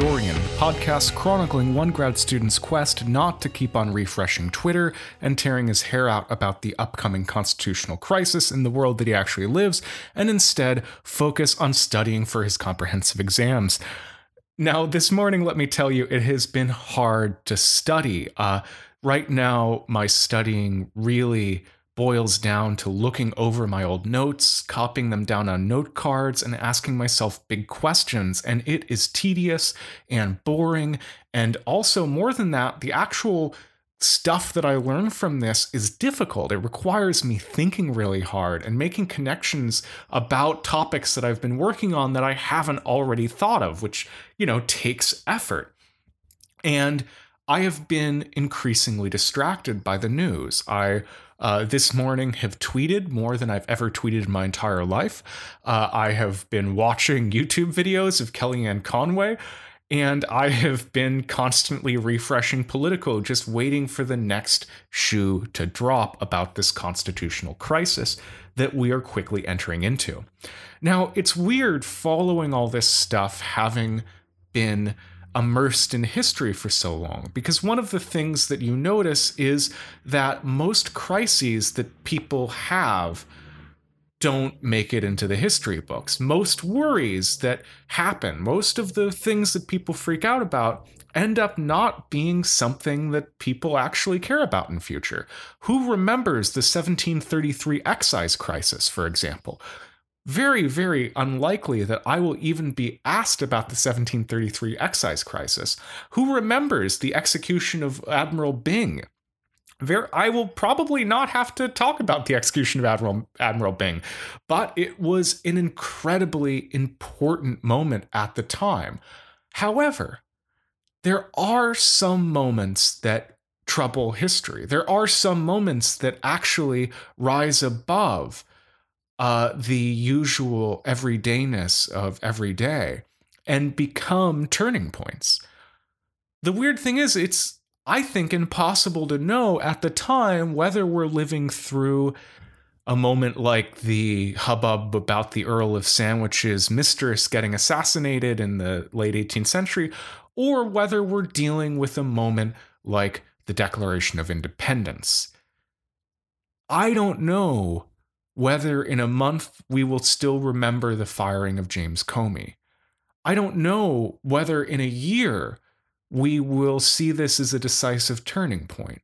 Historian, podcast chronicling one grad student's quest not to keep on refreshing Twitter and tearing his hair out about the upcoming constitutional crisis in the world that he actually lives, and instead focus on studying for his comprehensive exams. Now, this morning, let me tell you, it has been hard to study. Uh, right now, my studying really boils down to looking over my old notes, copying them down on note cards, and asking myself big questions. And it is tedious and boring. And also, more than that, the actual stuff that I learn from this is difficult. It requires me thinking really hard and making connections about topics that I've been working on that I haven't already thought of, which, you know, takes effort. And I have been increasingly distracted by the news. I uh, this morning have tweeted more than I've ever tweeted in my entire life. Uh, I have been watching YouTube videos of Kellyanne Conway, and I have been constantly refreshing Politico, just waiting for the next shoe to drop about this constitutional crisis that we are quickly entering into. Now, it's weird following all this stuff having been immersed in history for so long. Because one of the things that you notice is that most crises that people have don't make it into the history books. Most worries that happen, most of the things that people freak out about end up not being something that people actually care about in future. Who remembers the 1733 excise crisis, for example? Very, very unlikely that I will even be asked about the 1733 excise crisis. Who remembers the execution of Admiral Byng? There, I will probably not have to talk about the execution of Admiral Admiral Byng, but it was an incredibly important moment at the time. However, there are some moments that trouble history. There are some moments that actually rise above uh, the usual everydayness of every day and become turning points. The weird thing is, it's, I think, impossible to know at the time whether we're living through a moment like the hubbub about the Earl of Sandwich's mistress getting assassinated in the late 18th century, or whether we're dealing with a moment like the Declaration of Independence. I don't know whether in a month we will still remember the firing of James Comey. I don't know whether in a year we will see this as a decisive turning point.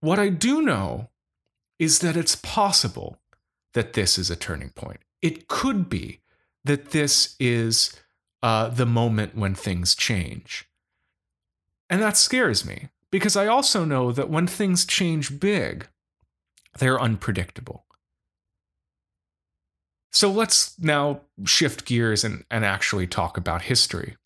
What I do know is that it's possible that this is a turning point. It could be that this is uh, the moment when things change. And that scares me because I also know that when things change big, they're unpredictable. So let's now shift gears and, and actually talk about history.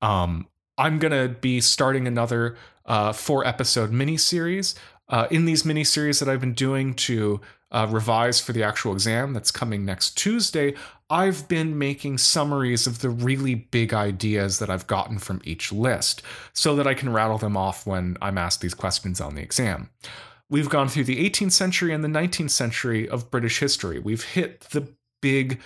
Um, I'm going to be starting another uh, four episode mini series. Uh, in these mini series that I've been doing to uh, revise for the actual exam that's coming next Tuesday, I've been making summaries of the really big ideas that I've gotten from each list so that I can rattle them off when I'm asked these questions on the exam. We've gone through the 18th century and the 19th century of British history. We've hit the big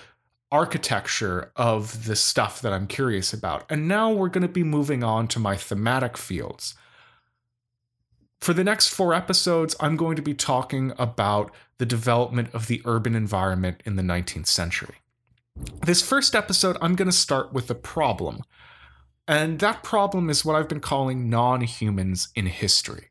architecture of the stuff that I'm curious about. And now we're going to be moving on to my thematic fields. For the next four episodes, I'm going to be talking about the development of the urban environment in the 19th century. This first episode, I'm going to start with a problem. And that problem is what I've been calling non humans in history.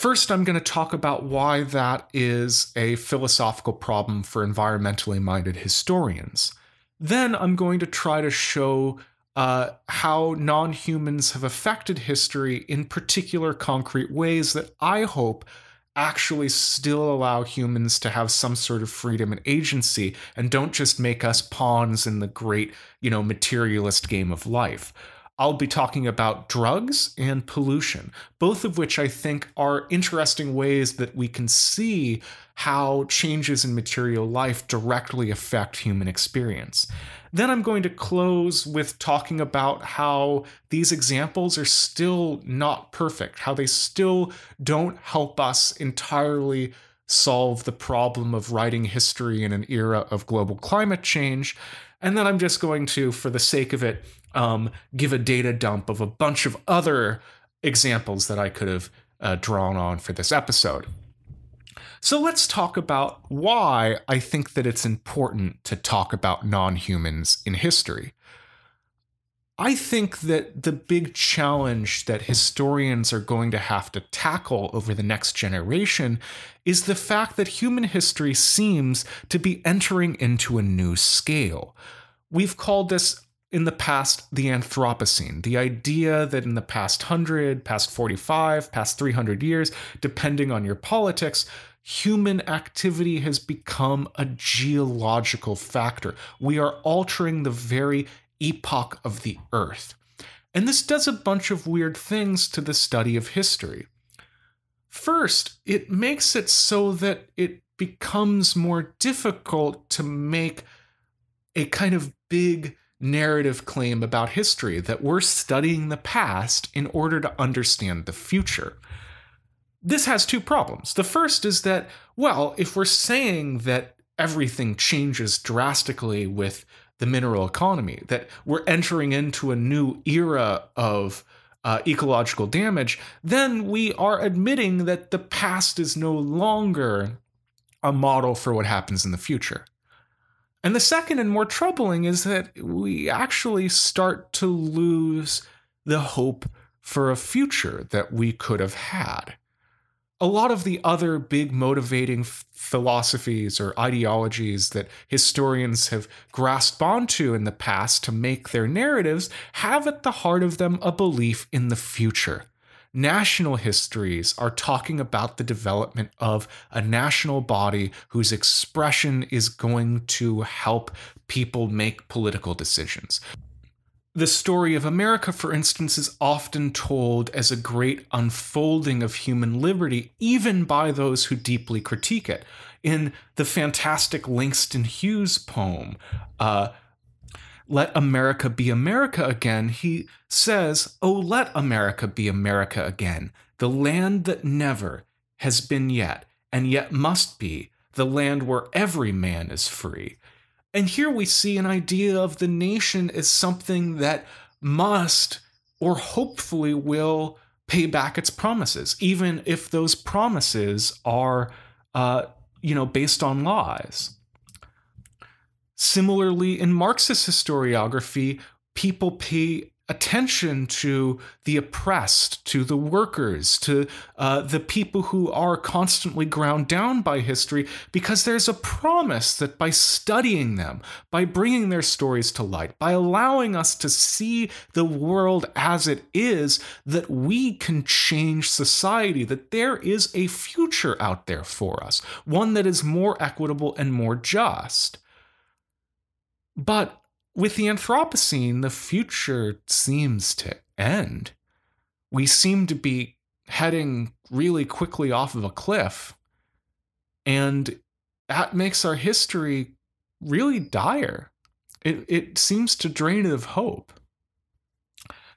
First, I'm going to talk about why that is a philosophical problem for environmentally minded historians. Then, I'm going to try to show uh, how non humans have affected history in particular concrete ways that I hope actually still allow humans to have some sort of freedom and agency and don't just make us pawns in the great, you know, materialist game of life. I'll be talking about drugs and pollution, both of which I think are interesting ways that we can see how changes in material life directly affect human experience. Then I'm going to close with talking about how these examples are still not perfect, how they still don't help us entirely solve the problem of writing history in an era of global climate change. And then I'm just going to, for the sake of it, um, give a data dump of a bunch of other examples that I could have uh, drawn on for this episode. So let's talk about why I think that it's important to talk about non humans in history. I think that the big challenge that historians are going to have to tackle over the next generation is the fact that human history seems to be entering into a new scale. We've called this in the past the Anthropocene, the idea that in the past 100, past 45, past 300 years, depending on your politics, human activity has become a geological factor. We are altering the very epoch of the Earth. And this does a bunch of weird things to the study of history. First, it makes it so that it becomes more difficult to make a kind of big narrative claim about history that we're studying the past in order to understand the future. This has two problems. The first is that, well, if we're saying that everything changes drastically with the mineral economy, that we're entering into a new era of uh, ecological damage, then we are admitting that the past is no longer a model for what happens in the future. And the second and more troubling is that we actually start to lose the hope for a future that we could have had a lot of the other big motivating philosophies or ideologies that historians have grasped onto in the past to make their narratives have at the heart of them a belief in the future. National histories are talking about the development of a national body whose expression is going to help people make political decisions. The story of America, for instance, is often told as a great unfolding of human liberty, even by those who deeply critique it. In the fantastic Langston Hughes poem, uh, Let America Be America Again, he says, Oh, let America be America again, the land that never has been yet, and yet must be, the land where every man is free. And here we see an idea of the nation as something that must or hopefully will pay back its promises, even if those promises are, uh, you know, based on lies. Similarly, in Marxist historiography, people pay attention to the oppressed, to the workers, to uh, the people who are constantly ground down by history, because there's a promise that by studying them, by bringing their stories to light, by allowing us to see the world as it is, that we can change society, that there is a future out there for us, one that is more equitable and more just. But with the Anthropocene, the future seems to end. We seem to be heading really quickly off of a cliff. And that makes our history really dire. It, it seems to drain it of hope.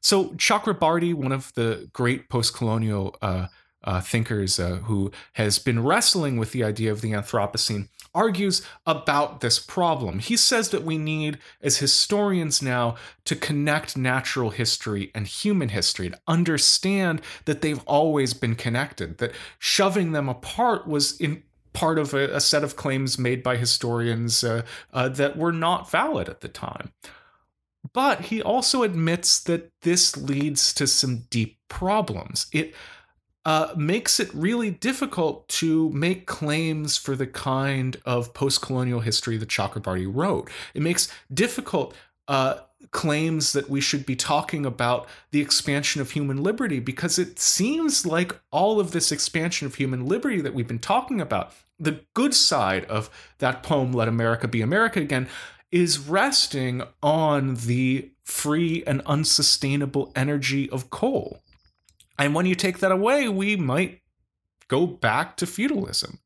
So, Chakrabarty, one of the great post colonial uh, uh, thinkers uh, who has been wrestling with the idea of the Anthropocene, argues about this problem. He says that we need, as historians now, to connect natural history and human history, to understand that they've always been connected, that shoving them apart was in part of a, a set of claims made by historians uh, uh, that were not valid at the time. But he also admits that this leads to some deep problems. It uh, makes it really difficult to make claims for the kind of post colonial history that Chakrabarty wrote. It makes difficult uh, claims that we should be talking about the expansion of human liberty because it seems like all of this expansion of human liberty that we've been talking about, the good side of that poem, Let America Be America Again, is resting on the free and unsustainable energy of coal. And when you take that away, we might go back to feudalism.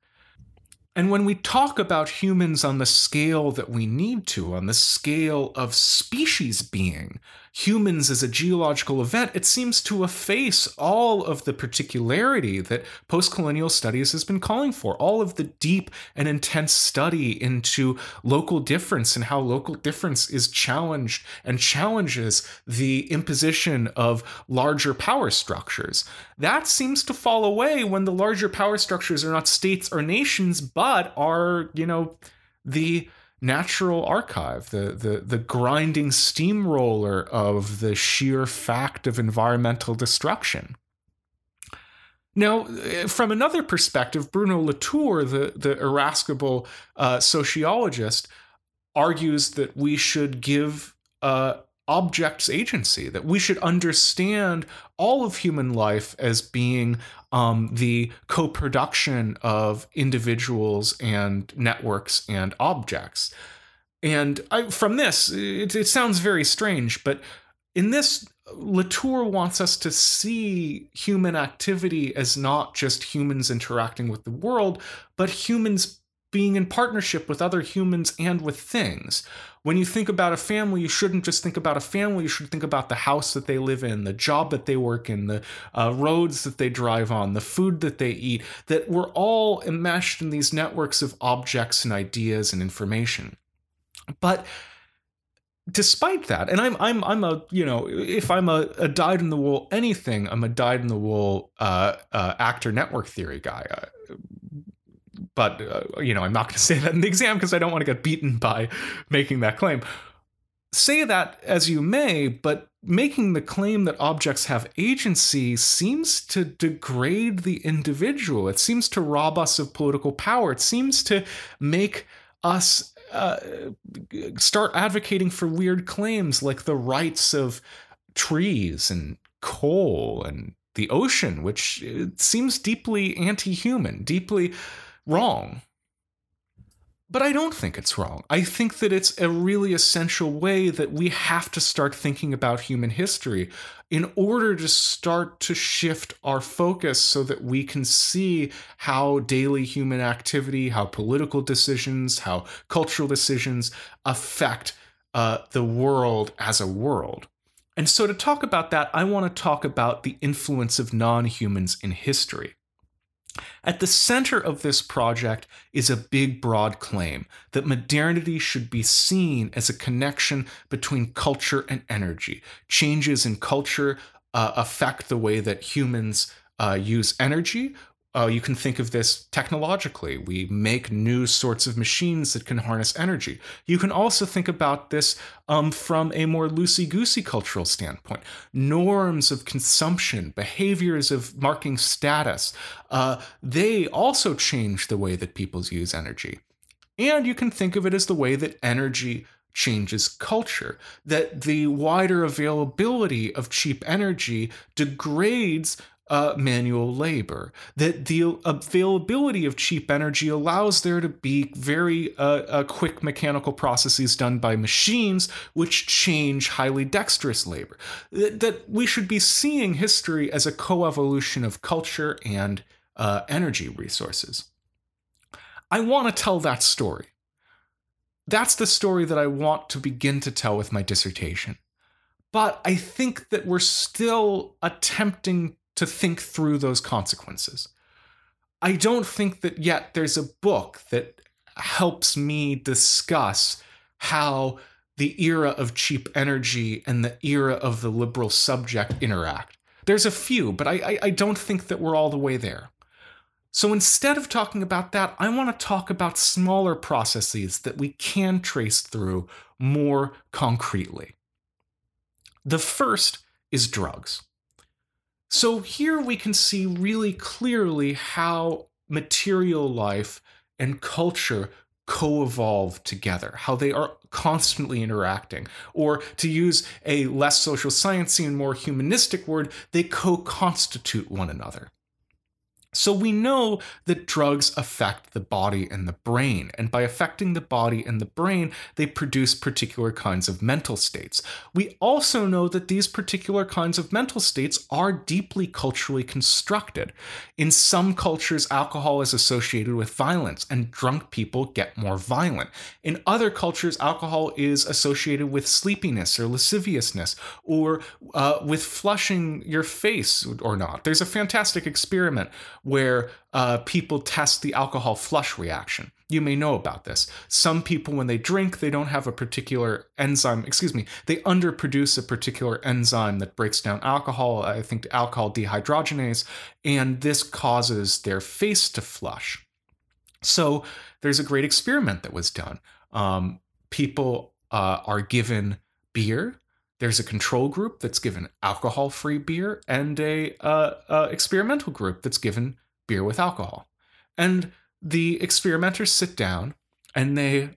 And when we talk about humans on the scale that we need to, on the scale of species being, humans as a geological event, it seems to efface all of the particularity that postcolonial studies has been calling for, all of the deep and intense study into local difference and how local difference is challenged and challenges the imposition of larger power structures. That seems to fall away when the larger power structures are not states or nations, but are you know the natural archive, the the the grinding steamroller of the sheer fact of environmental destruction. Now, from another perspective, Bruno Latour, the, the irascible uh, sociologist, argues that we should give uh, objects agency, that we should understand all of human life as being um, the co production of individuals and networks and objects. And I, from this, it, it sounds very strange, but in this, Latour wants us to see human activity as not just humans interacting with the world, but humans being in partnership with other humans and with things. When you think about a family, you shouldn't just think about a family, you should think about the house that they live in, the job that they work in, the uh, roads that they drive on, the food that they eat, that we're all enmeshed in these networks of objects and ideas and information. But despite that, and I'm I'm I'm a you know if I'm a, a dyed in the wool anything, I'm a dyed in the wool uh, uh, actor network theory guy. Uh, but uh, you know i'm not going to say that in the exam because i don't want to get beaten by making that claim. Say that as you may but making the claim that objects have agency seems to degrade the individual. It seems to rob us of political power. It seems to make us uh, start advocating for weird claims like the rights of trees and coal and the ocean which uh, seems deeply anti-human deeply wrong. But I don't think it's wrong. I think that it's a really essential way that we have to start thinking about human history in order to start to shift our focus so that we can see how daily human activity, how political decisions, how cultural decisions affect uh, the world as a world. And so, to talk about that, I want to talk about the influence of non humans in history. At the center of this project is a big, broad claim that modernity should be seen as a connection between culture and energy. Changes in culture uh, affect the way that humans uh, use energy, uh, you can think of this technologically. We make new sorts of machines that can harness energy. You can also think about this um, from a more loosey goosey cultural standpoint. Norms of consumption, behaviors of marking status, uh, they also change the way that people use energy. And you can think of it as the way that energy changes culture, that the wider availability of cheap energy degrades uh, manual labor. That the availability of cheap energy allows there to be very uh, uh, quick mechanical processes done by machines, which change highly dexterous labor. That, that we should be seeing history as a co-evolution of culture and uh, energy resources. I want to tell that story. That's the story that I want to begin to tell with my dissertation. But I think that we're still attempting to think through those consequences. I don't think that yet there's a book that helps me discuss how the era of cheap energy and the era of the liberal subject interact. There's a few, but I, I, I don't think that we're all the way there. So instead of talking about that, I want to talk about smaller processes that we can trace through more concretely. The first is drugs. So here we can see really clearly how material life and culture co evolve together, how they are constantly interacting. Or to use a less social sciencey and more humanistic word, they co constitute one another. So we know that drugs affect the body and the brain, and by affecting the body and the brain, they produce particular kinds of mental states. We also know that these particular kinds of mental states are deeply culturally constructed. In some cultures, alcohol is associated with violence, and drunk people get more violent. In other cultures, alcohol is associated with sleepiness or lasciviousness, or uh, with flushing your face or not. There's a fantastic experiment where uh, people test the alcohol flush reaction. You may know about this. Some people, when they drink, they don't have a particular enzyme, excuse me, they underproduce a particular enzyme that breaks down alcohol, I think alcohol dehydrogenase, and this causes their face to flush. So there's a great experiment that was done. Um, people uh, are given beer there's a control group that's given alcohol free beer and a uh, uh, experimental group that's given beer with alcohol. And the experimenters sit down and they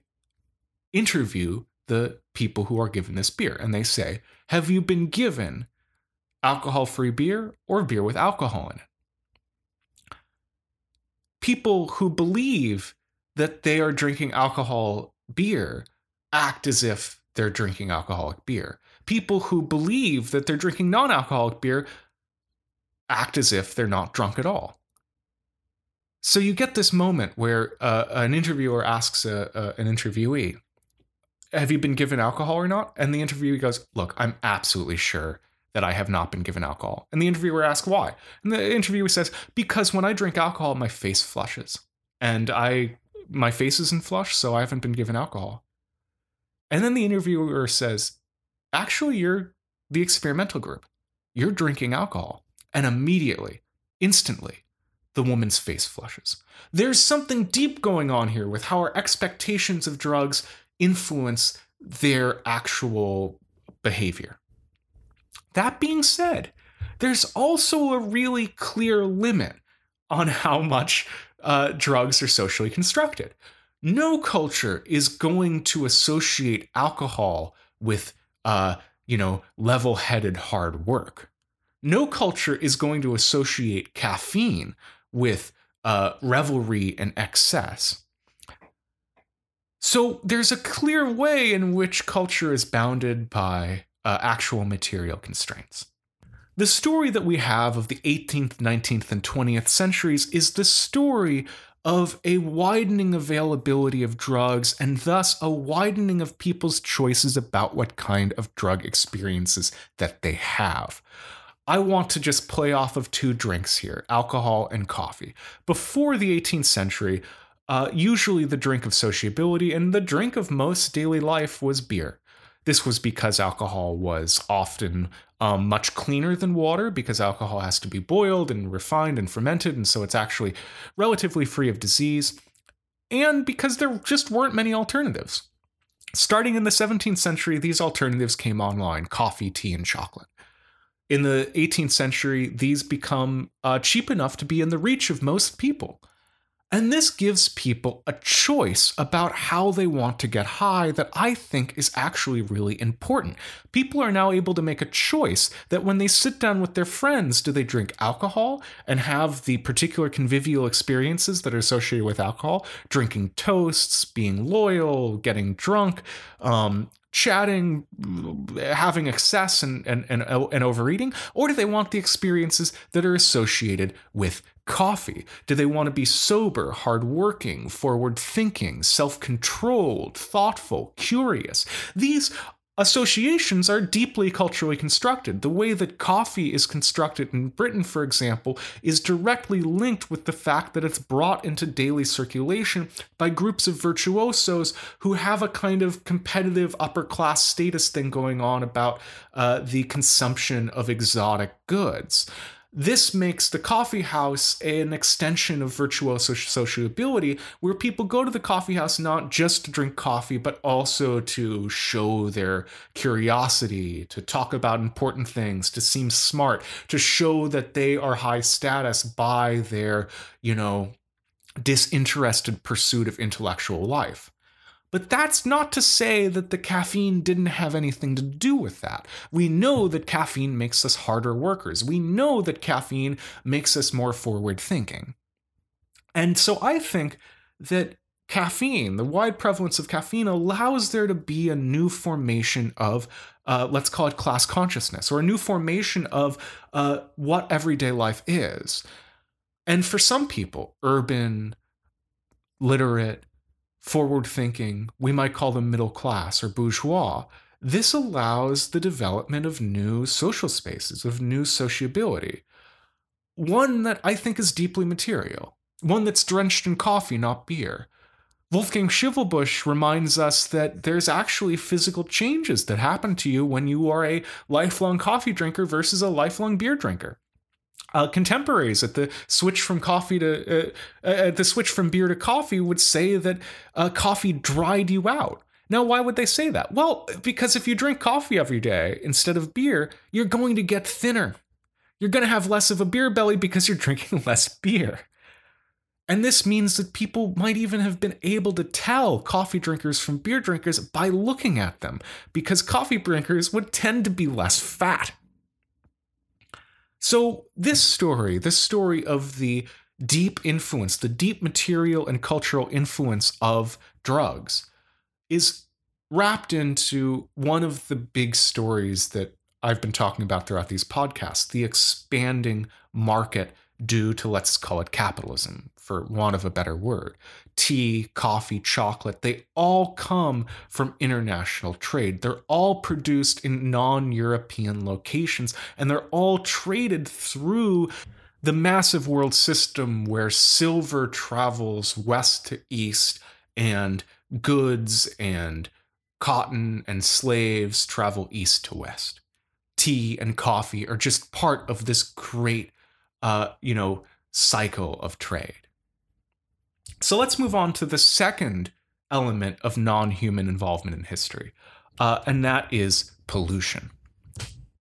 interview the people who are given this beer and they say have you been given alcohol free beer or beer with alcohol in it? People who believe that they are drinking alcohol beer act as if they're drinking alcoholic beer people who believe that they're drinking non alcoholic beer act as if they're not drunk at all. So you get this moment where uh, an interviewer asks a, a, an interviewee, Have you been given alcohol or not? And the interviewee goes, Look, I'm absolutely sure that I have not been given alcohol. And the interviewer asks why. And the interviewer says, Because when I drink alcohol, my face flushes. And I my face isn't flush, so I haven't been given alcohol. And then the interviewer says, actually you're the experimental group. You're drinking alcohol. And immediately, instantly, the woman's face flushes. There's something deep going on here with how our expectations of drugs influence their actual behavior. That being said, there's also a really clear limit on how much uh, drugs are socially constructed. No culture is going to associate alcohol with uh, you know, level headed hard work. No culture is going to associate caffeine with uh, revelry and excess. So there's a clear way in which culture is bounded by uh, actual material constraints. The story that we have of the 18th, 19th, and 20th centuries is the story of a widening availability of drugs and thus a widening of people's choices about what kind of drug experiences that they have. I want to just play off of two drinks here alcohol and coffee. Before the 18th century, uh, usually the drink of sociability and the drink of most daily life was beer. This was because alcohol was often um, much cleaner than water because alcohol has to be boiled and refined and fermented, and so it's actually relatively free of disease, and because there just weren't many alternatives. Starting in the 17th century, these alternatives came online coffee, tea, and chocolate. In the 18th century, these become uh, cheap enough to be in the reach of most people. And this gives people a choice about how they want to get high that I think is actually really important. People are now able to make a choice that when they sit down with their friends, do they drink alcohol and have the particular convivial experiences that are associated with alcohol, drinking toasts, being loyal, getting drunk, um, chatting, having excess and, and, and, and overeating? Or do they want the experiences that are associated with coffee? Do they want to be sober, hardworking, forward thinking, self controlled, thoughtful, curious? These associations are deeply culturally constructed. The way that coffee is constructed in Britain, for example, is directly linked with the fact that it's brought into daily circulation by groups of virtuosos who have a kind of competitive upper class status thing going on about uh, the consumption of exotic goods. This makes the coffee house an extension of virtuoso sociability, where people go to the coffee house not just to drink coffee, but also to show their curiosity, to talk about important things, to seem smart, to show that they are high status by their, you know, disinterested pursuit of intellectual life. But that's not to say that the caffeine didn't have anything to do with that. We know that caffeine makes us harder workers. We know that caffeine makes us more forward thinking. And so I think that caffeine, the wide prevalence of caffeine, allows there to be a new formation of, uh, let's call it class consciousness, or a new formation of uh, what everyday life is. And for some people, urban, literate, forward thinking, we might call them middle class or bourgeois, this allows the development of new social spaces, of new sociability. One that I think is deeply material, one that's drenched in coffee, not beer. Wolfgang Schivelbusch reminds us that there's actually physical changes that happen to you when you are a lifelong coffee drinker versus a lifelong beer drinker. Uh, contemporaries at the switch from coffee to uh, uh, the switch from beer to coffee would say that uh, coffee dried you out. Now, why would they say that? Well, because if you drink coffee every day instead of beer, you're going to get thinner. You're going to have less of a beer belly because you're drinking less beer. And this means that people might even have been able to tell coffee drinkers from beer drinkers by looking at them, because coffee drinkers would tend to be less fat. So, this story, this story of the deep influence, the deep material and cultural influence of drugs, is wrapped into one of the big stories that I've been talking about throughout these podcasts the expanding market due to, let's call it capitalism, for want of a better word. Tea, coffee, chocolate, they all come from international trade. They're all produced in non European locations, and they're all traded through the massive world system where silver travels west to east and goods and cotton and slaves travel east to west. Tea and coffee are just part of this great, uh, you know, cycle of trade. So let's move on to the second element of non human involvement in history, uh, and that is pollution.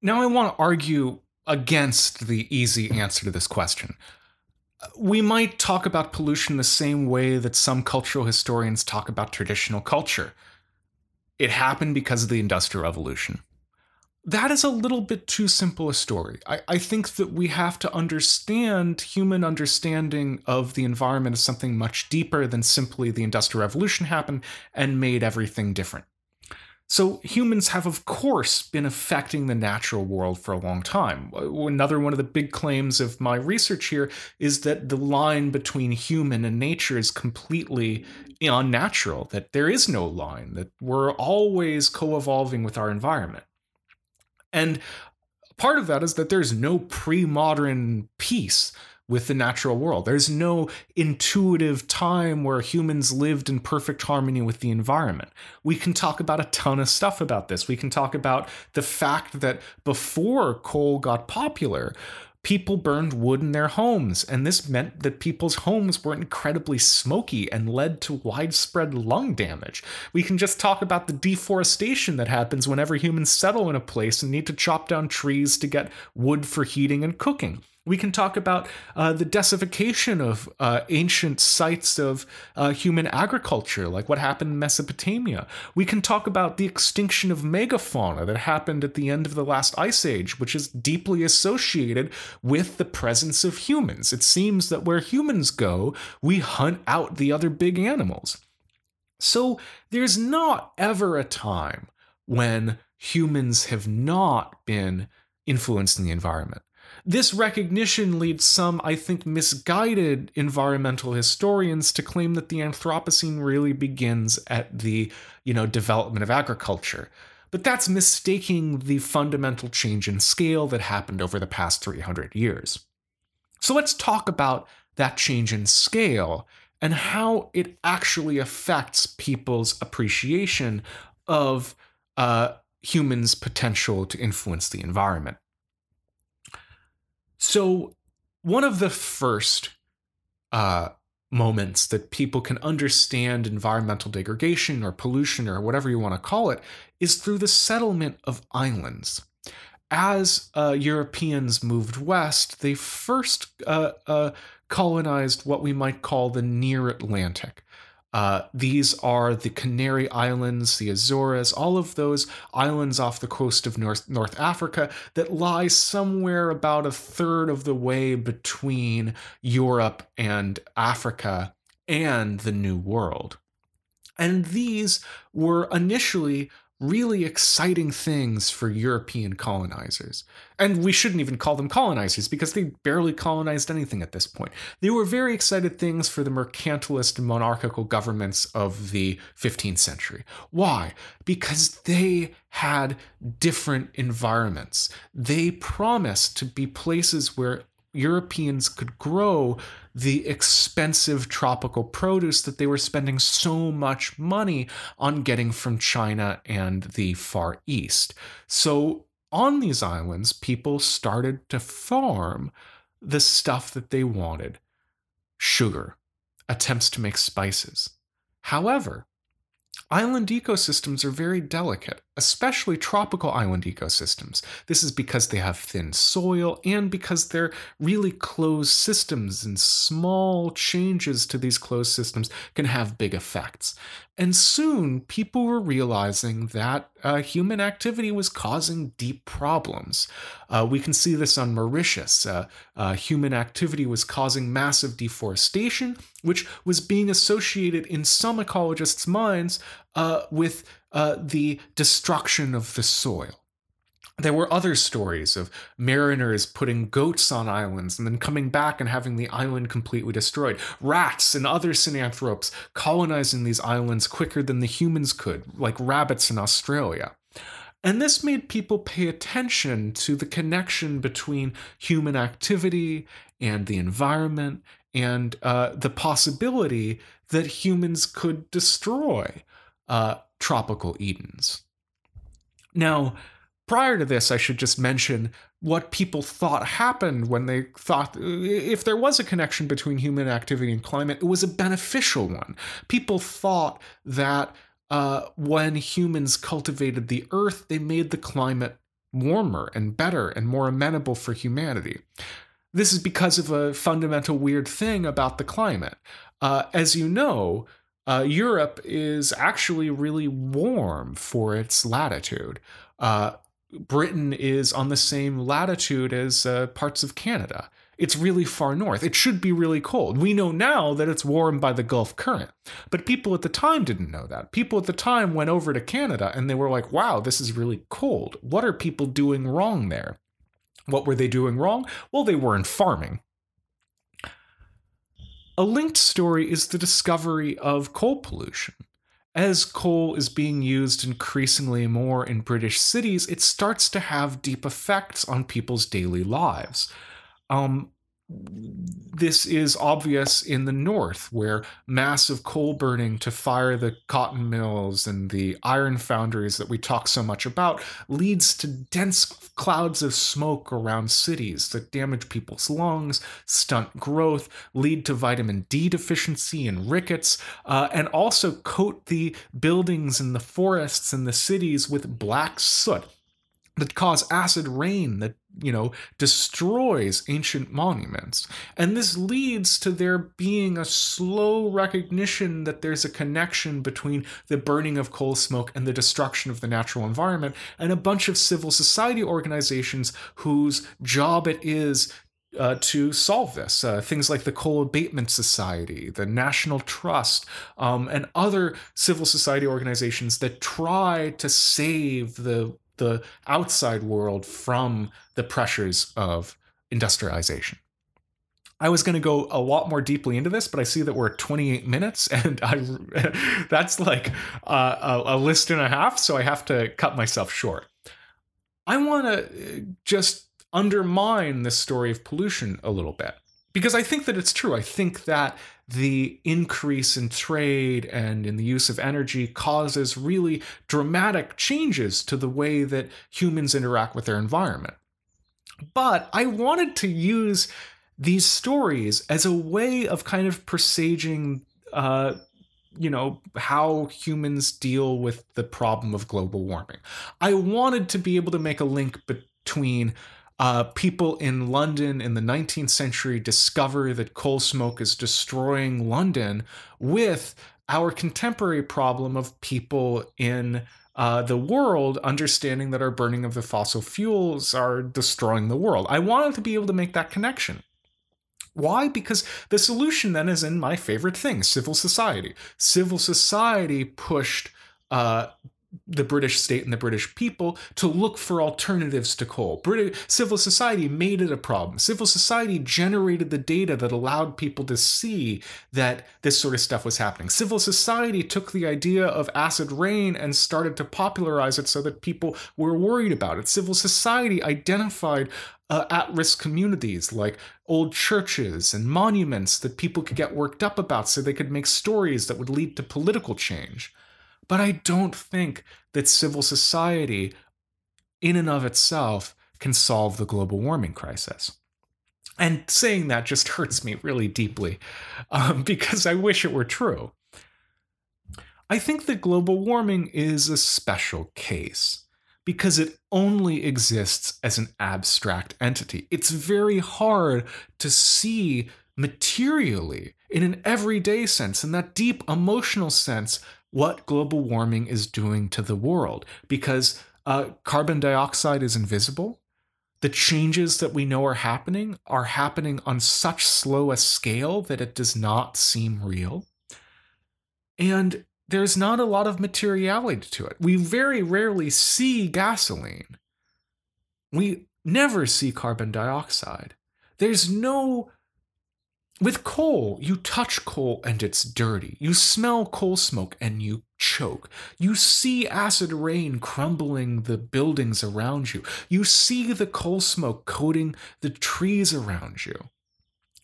Now, I want to argue against the easy answer to this question. We might talk about pollution the same way that some cultural historians talk about traditional culture. It happened because of the Industrial Revolution that is a little bit too simple a story. I, I think that we have to understand human understanding of the environment as something much deeper than simply the Industrial Revolution happened and made everything different. So, humans have, of course, been affecting the natural world for a long time. Uh, another one of the big claims of my research here is that the line between human and nature is completely unnatural, that there is no line, that we're always co evolving with our environment. And part of that is that there's no pre modern peace with the natural world. There's no intuitive time where humans lived in perfect harmony with the environment. We can talk about a ton of stuff about this. We can talk about the fact that before coal got popular, people burned wood in their homes, and this meant that people's homes were incredibly smoky and led to widespread lung damage. We can just talk about the deforestation that happens whenever humans settle in a place and need to chop down trees to get wood for heating and cooking. We can talk about uh, the desertification of uh, ancient sites of uh, human agriculture, like what happened in Mesopotamia. We can talk about the extinction of megafauna that happened at the end of the last ice age, which is deeply associated with the presence of humans. It seems that where humans go, we hunt out the other big animals. So there's not ever a time when humans have not been influencing the environment. This recognition leads some, I think, misguided environmental historians to claim that the Anthropocene really begins at the, you know, development of agriculture. But that's mistaking the fundamental change in scale that happened over the past 300 years. So let's talk about that change in scale and how it actually affects people's appreciation of uh, humans' potential to influence the environment. So, one of the first uh, moments that people can understand environmental degradation or pollution or whatever you want to call it is through the settlement of islands. As uh, Europeans moved west, they first uh, uh colonized what we might call the near Atlantic. Uh, these are the Canary Islands, the Azores, all of those islands off the coast of North, North Africa that lie somewhere about a third of the way between Europe and Africa and the New World. And these were initially really exciting things for European colonizers. And we shouldn't even call them colonizers because they barely colonized anything at this point. They were very excited things for the mercantilist and monarchical governments of the 15th century. Why? Because they had different environments. They promised to be places where Europeans could grow the expensive tropical produce that they were spending so much money on getting from China and the Far East. So, on these islands, people started to farm the stuff that they wanted sugar, attempts to make spices. However, Island ecosystems are very delicate, especially tropical island ecosystems. This is because they have thin soil and because they're really closed systems, and small changes to these closed systems can have big effects. And soon, people were realizing that uh, human activity was causing deep problems. Uh, we can see this on Mauritius. Uh, uh, human activity was causing massive deforestation, which was being associated in some ecologists' minds uh, with uh, the destruction of the soil. There were other stories of mariners putting goats on islands and then coming back and having the island completely destroyed. Rats and other synanthropes colonizing these islands quicker than the humans could, like rabbits in Australia. And this made people pay attention to the connection between human activity and the environment and uh, the possibility that humans could destroy uh, tropical Edens. Now, prior to this, I should just mention what people thought happened when they thought if there was a connection between human activity and climate, it was a beneficial one. People thought that uh, when humans cultivated the earth, they made the climate warmer and better and more amenable for humanity. This is because of a fundamental weird thing about the climate. Uh, as you know, uh, Europe is actually really warm for its latitude. Uh, Britain is on the same latitude as uh, parts of Canada. It's really far north. It should be really cold. We know now that it's warmed by the Gulf Current. But people at the time didn't know that. People at the time went over to Canada and they were like, wow, this is really cold. What are people doing wrong there? What were they doing wrong? Well, they weren't farming. A linked story is the discovery of coal pollution. As coal is being used increasingly more in British cities, it starts to have deep effects on people's daily lives. Um, this is obvious in the north, where massive coal burning to fire the cotton mills and the iron foundries that we talk so much about leads to dense clouds of smoke around cities that damage people's lungs, stunt growth, lead to vitamin D deficiency and rickets, uh, and also coat the buildings and the forests and the cities with black soot that cause acid rain that you know destroys ancient monuments and this leads to there being a slow recognition that there's a connection between the burning of coal smoke and the destruction of the natural environment and a bunch of civil society organizations whose job it is uh, to solve this. Uh, things like the Coal Abatement Society, the National Trust, um, and other civil society organizations that try to save the the outside world from the pressures of industrialization. I was going to go a lot more deeply into this, but I see that we're at 28 minutes, and I that's like a, a list and a half, so I have to cut myself short. I want to uh, just undermine this story of pollution a little bit because I think that it's true. I think that the increase in trade and in the use of energy causes really dramatic changes to the way that humans interact with their environment. But I wanted to use these stories as a way of kind of presaging, uh, you know, how humans deal with the problem of global warming. I wanted to be able to make a link between uh, people in London in the 19th century discover that coal smoke is destroying London with our contemporary problem of people in uh, the world understanding that our burning of the fossil fuels are destroying the world. I wanted to be able to make that connection. Why? Because the solution then is in my favorite thing civil society. Civil society pushed uh, the British state and the British people to look for alternatives to coal. British civil society made it a problem. Civil society generated the data that allowed people to see that this sort of stuff was happening. Civil society took the idea of acid rain and started to popularize it so that people were worried about it. Civil society identified uh, at risk communities like old churches and monuments that people could get worked up about so they could make stories that would lead to political change. But I don't think that civil society, in and of itself, can solve the global warming crisis. And saying that just hurts me really deeply um, because I wish it were true. I think that global warming is a special case because it only exists as an abstract entity. It's very hard to see materially, in an everyday sense, in that deep emotional sense, what global warming is doing to the world because uh, carbon dioxide is invisible. The changes that we know are happening are happening on such slow a scale that it does not seem real. And there's not a lot of materiality to it. We very rarely see gasoline. We never see carbon dioxide. There's no with coal, you touch coal and it's dirty. You smell coal smoke and you choke. You see acid rain crumbling the buildings around you. You see the coal smoke coating the trees around you.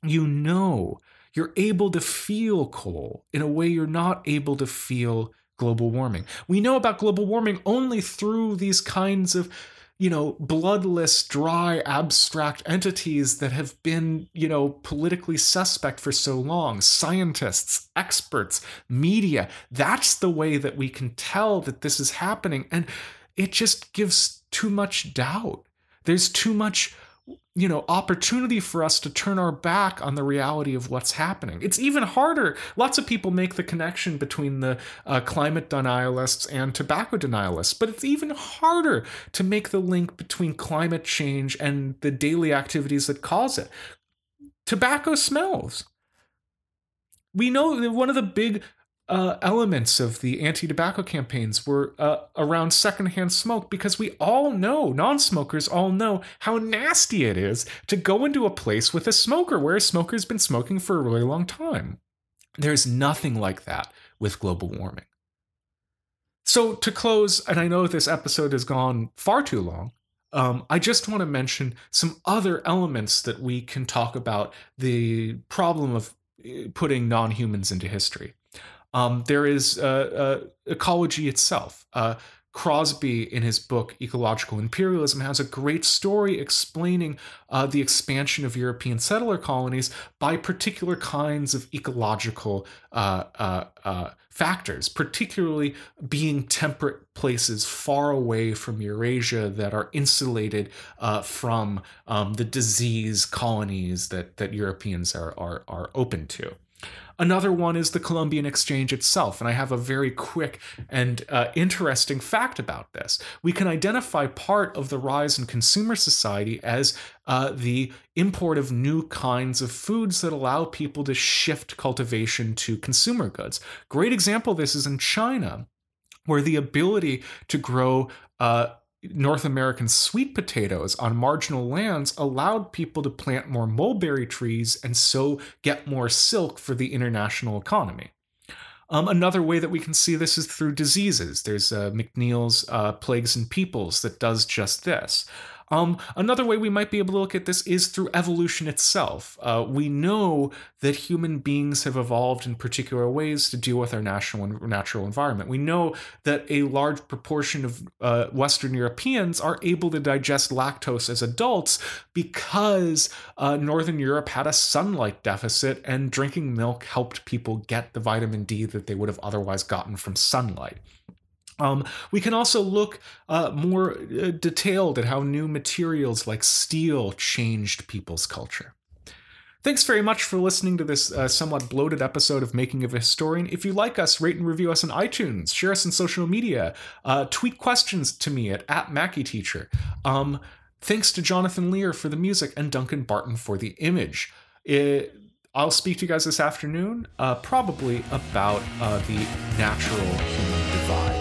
You know you're able to feel coal in a way you're not able to feel global warming. We know about global warming only through these kinds of you know, bloodless, dry, abstract entities that have been, you know, politically suspect for so long. Scientists, experts, media. That's the way that we can tell that this is happening. And it just gives too much doubt. There's too much you know opportunity for us to turn our back on the reality of what's happening. It's even harder. Lots of people make the connection between the uh, climate denialists and tobacco denialists but it's even harder to make the link between climate change and the daily activities that cause it. Tobacco smells. We know that one of the big uh, elements of the anti tobacco campaigns were uh, around secondhand smoke because we all know, non smokers all know, how nasty it is to go into a place with a smoker where a smoker's been smoking for a really long time. There's nothing like that with global warming. So, to close, and I know this episode has gone far too long, um, I just want to mention some other elements that we can talk about the problem of uh, putting non humans into history. Um, there is uh, uh, ecology itself. Uh, Crosby, in his book Ecological Imperialism, has a great story explaining uh, the expansion of European settler colonies by particular kinds of ecological uh, uh, factors, particularly being temperate places far away from Eurasia that are insulated from um, the disease colonies that, that Europeans are, are, are open to. Another one is the Columbian Exchange itself, and I have a very quick and uh, interesting fact about this. We can identify part of the rise in consumer society as uh, the import of new kinds of foods that allow people to shift cultivation to consumer goods. Great example of this is in China, where the ability to grow uh, North American sweet potatoes on marginal lands allowed people to plant more mulberry trees and so get more silk for the international economy. Um, another way that we can see this is through diseases. There's uh, McNeill's uh, Plagues and Peoples that does just this. Um, another way we might be able to look at this is through evolution itself. Uh, we know that human beings have evolved in particular ways to deal with our national natural environment. We know that a large proportion of uh, Western Europeans are able to digest lactose as adults because uh, Northern Europe had a sunlight deficit, and drinking milk helped people get the vitamin D that they would have otherwise gotten from sunlight. Um, we can also look uh, more uh, detailed at how new materials like steel changed people's culture. Thanks very much for listening to this uh, somewhat bloated episode of Making of a Historian. If you like us, rate and review us on iTunes, share us on social media, uh, tweet questions to me at, at MackeyTeacher. Um, thanks to Jonathan Lear for the music and Duncan Barton for the image. It, I'll speak to you guys this afternoon, uh, probably about uh, the natural human divide.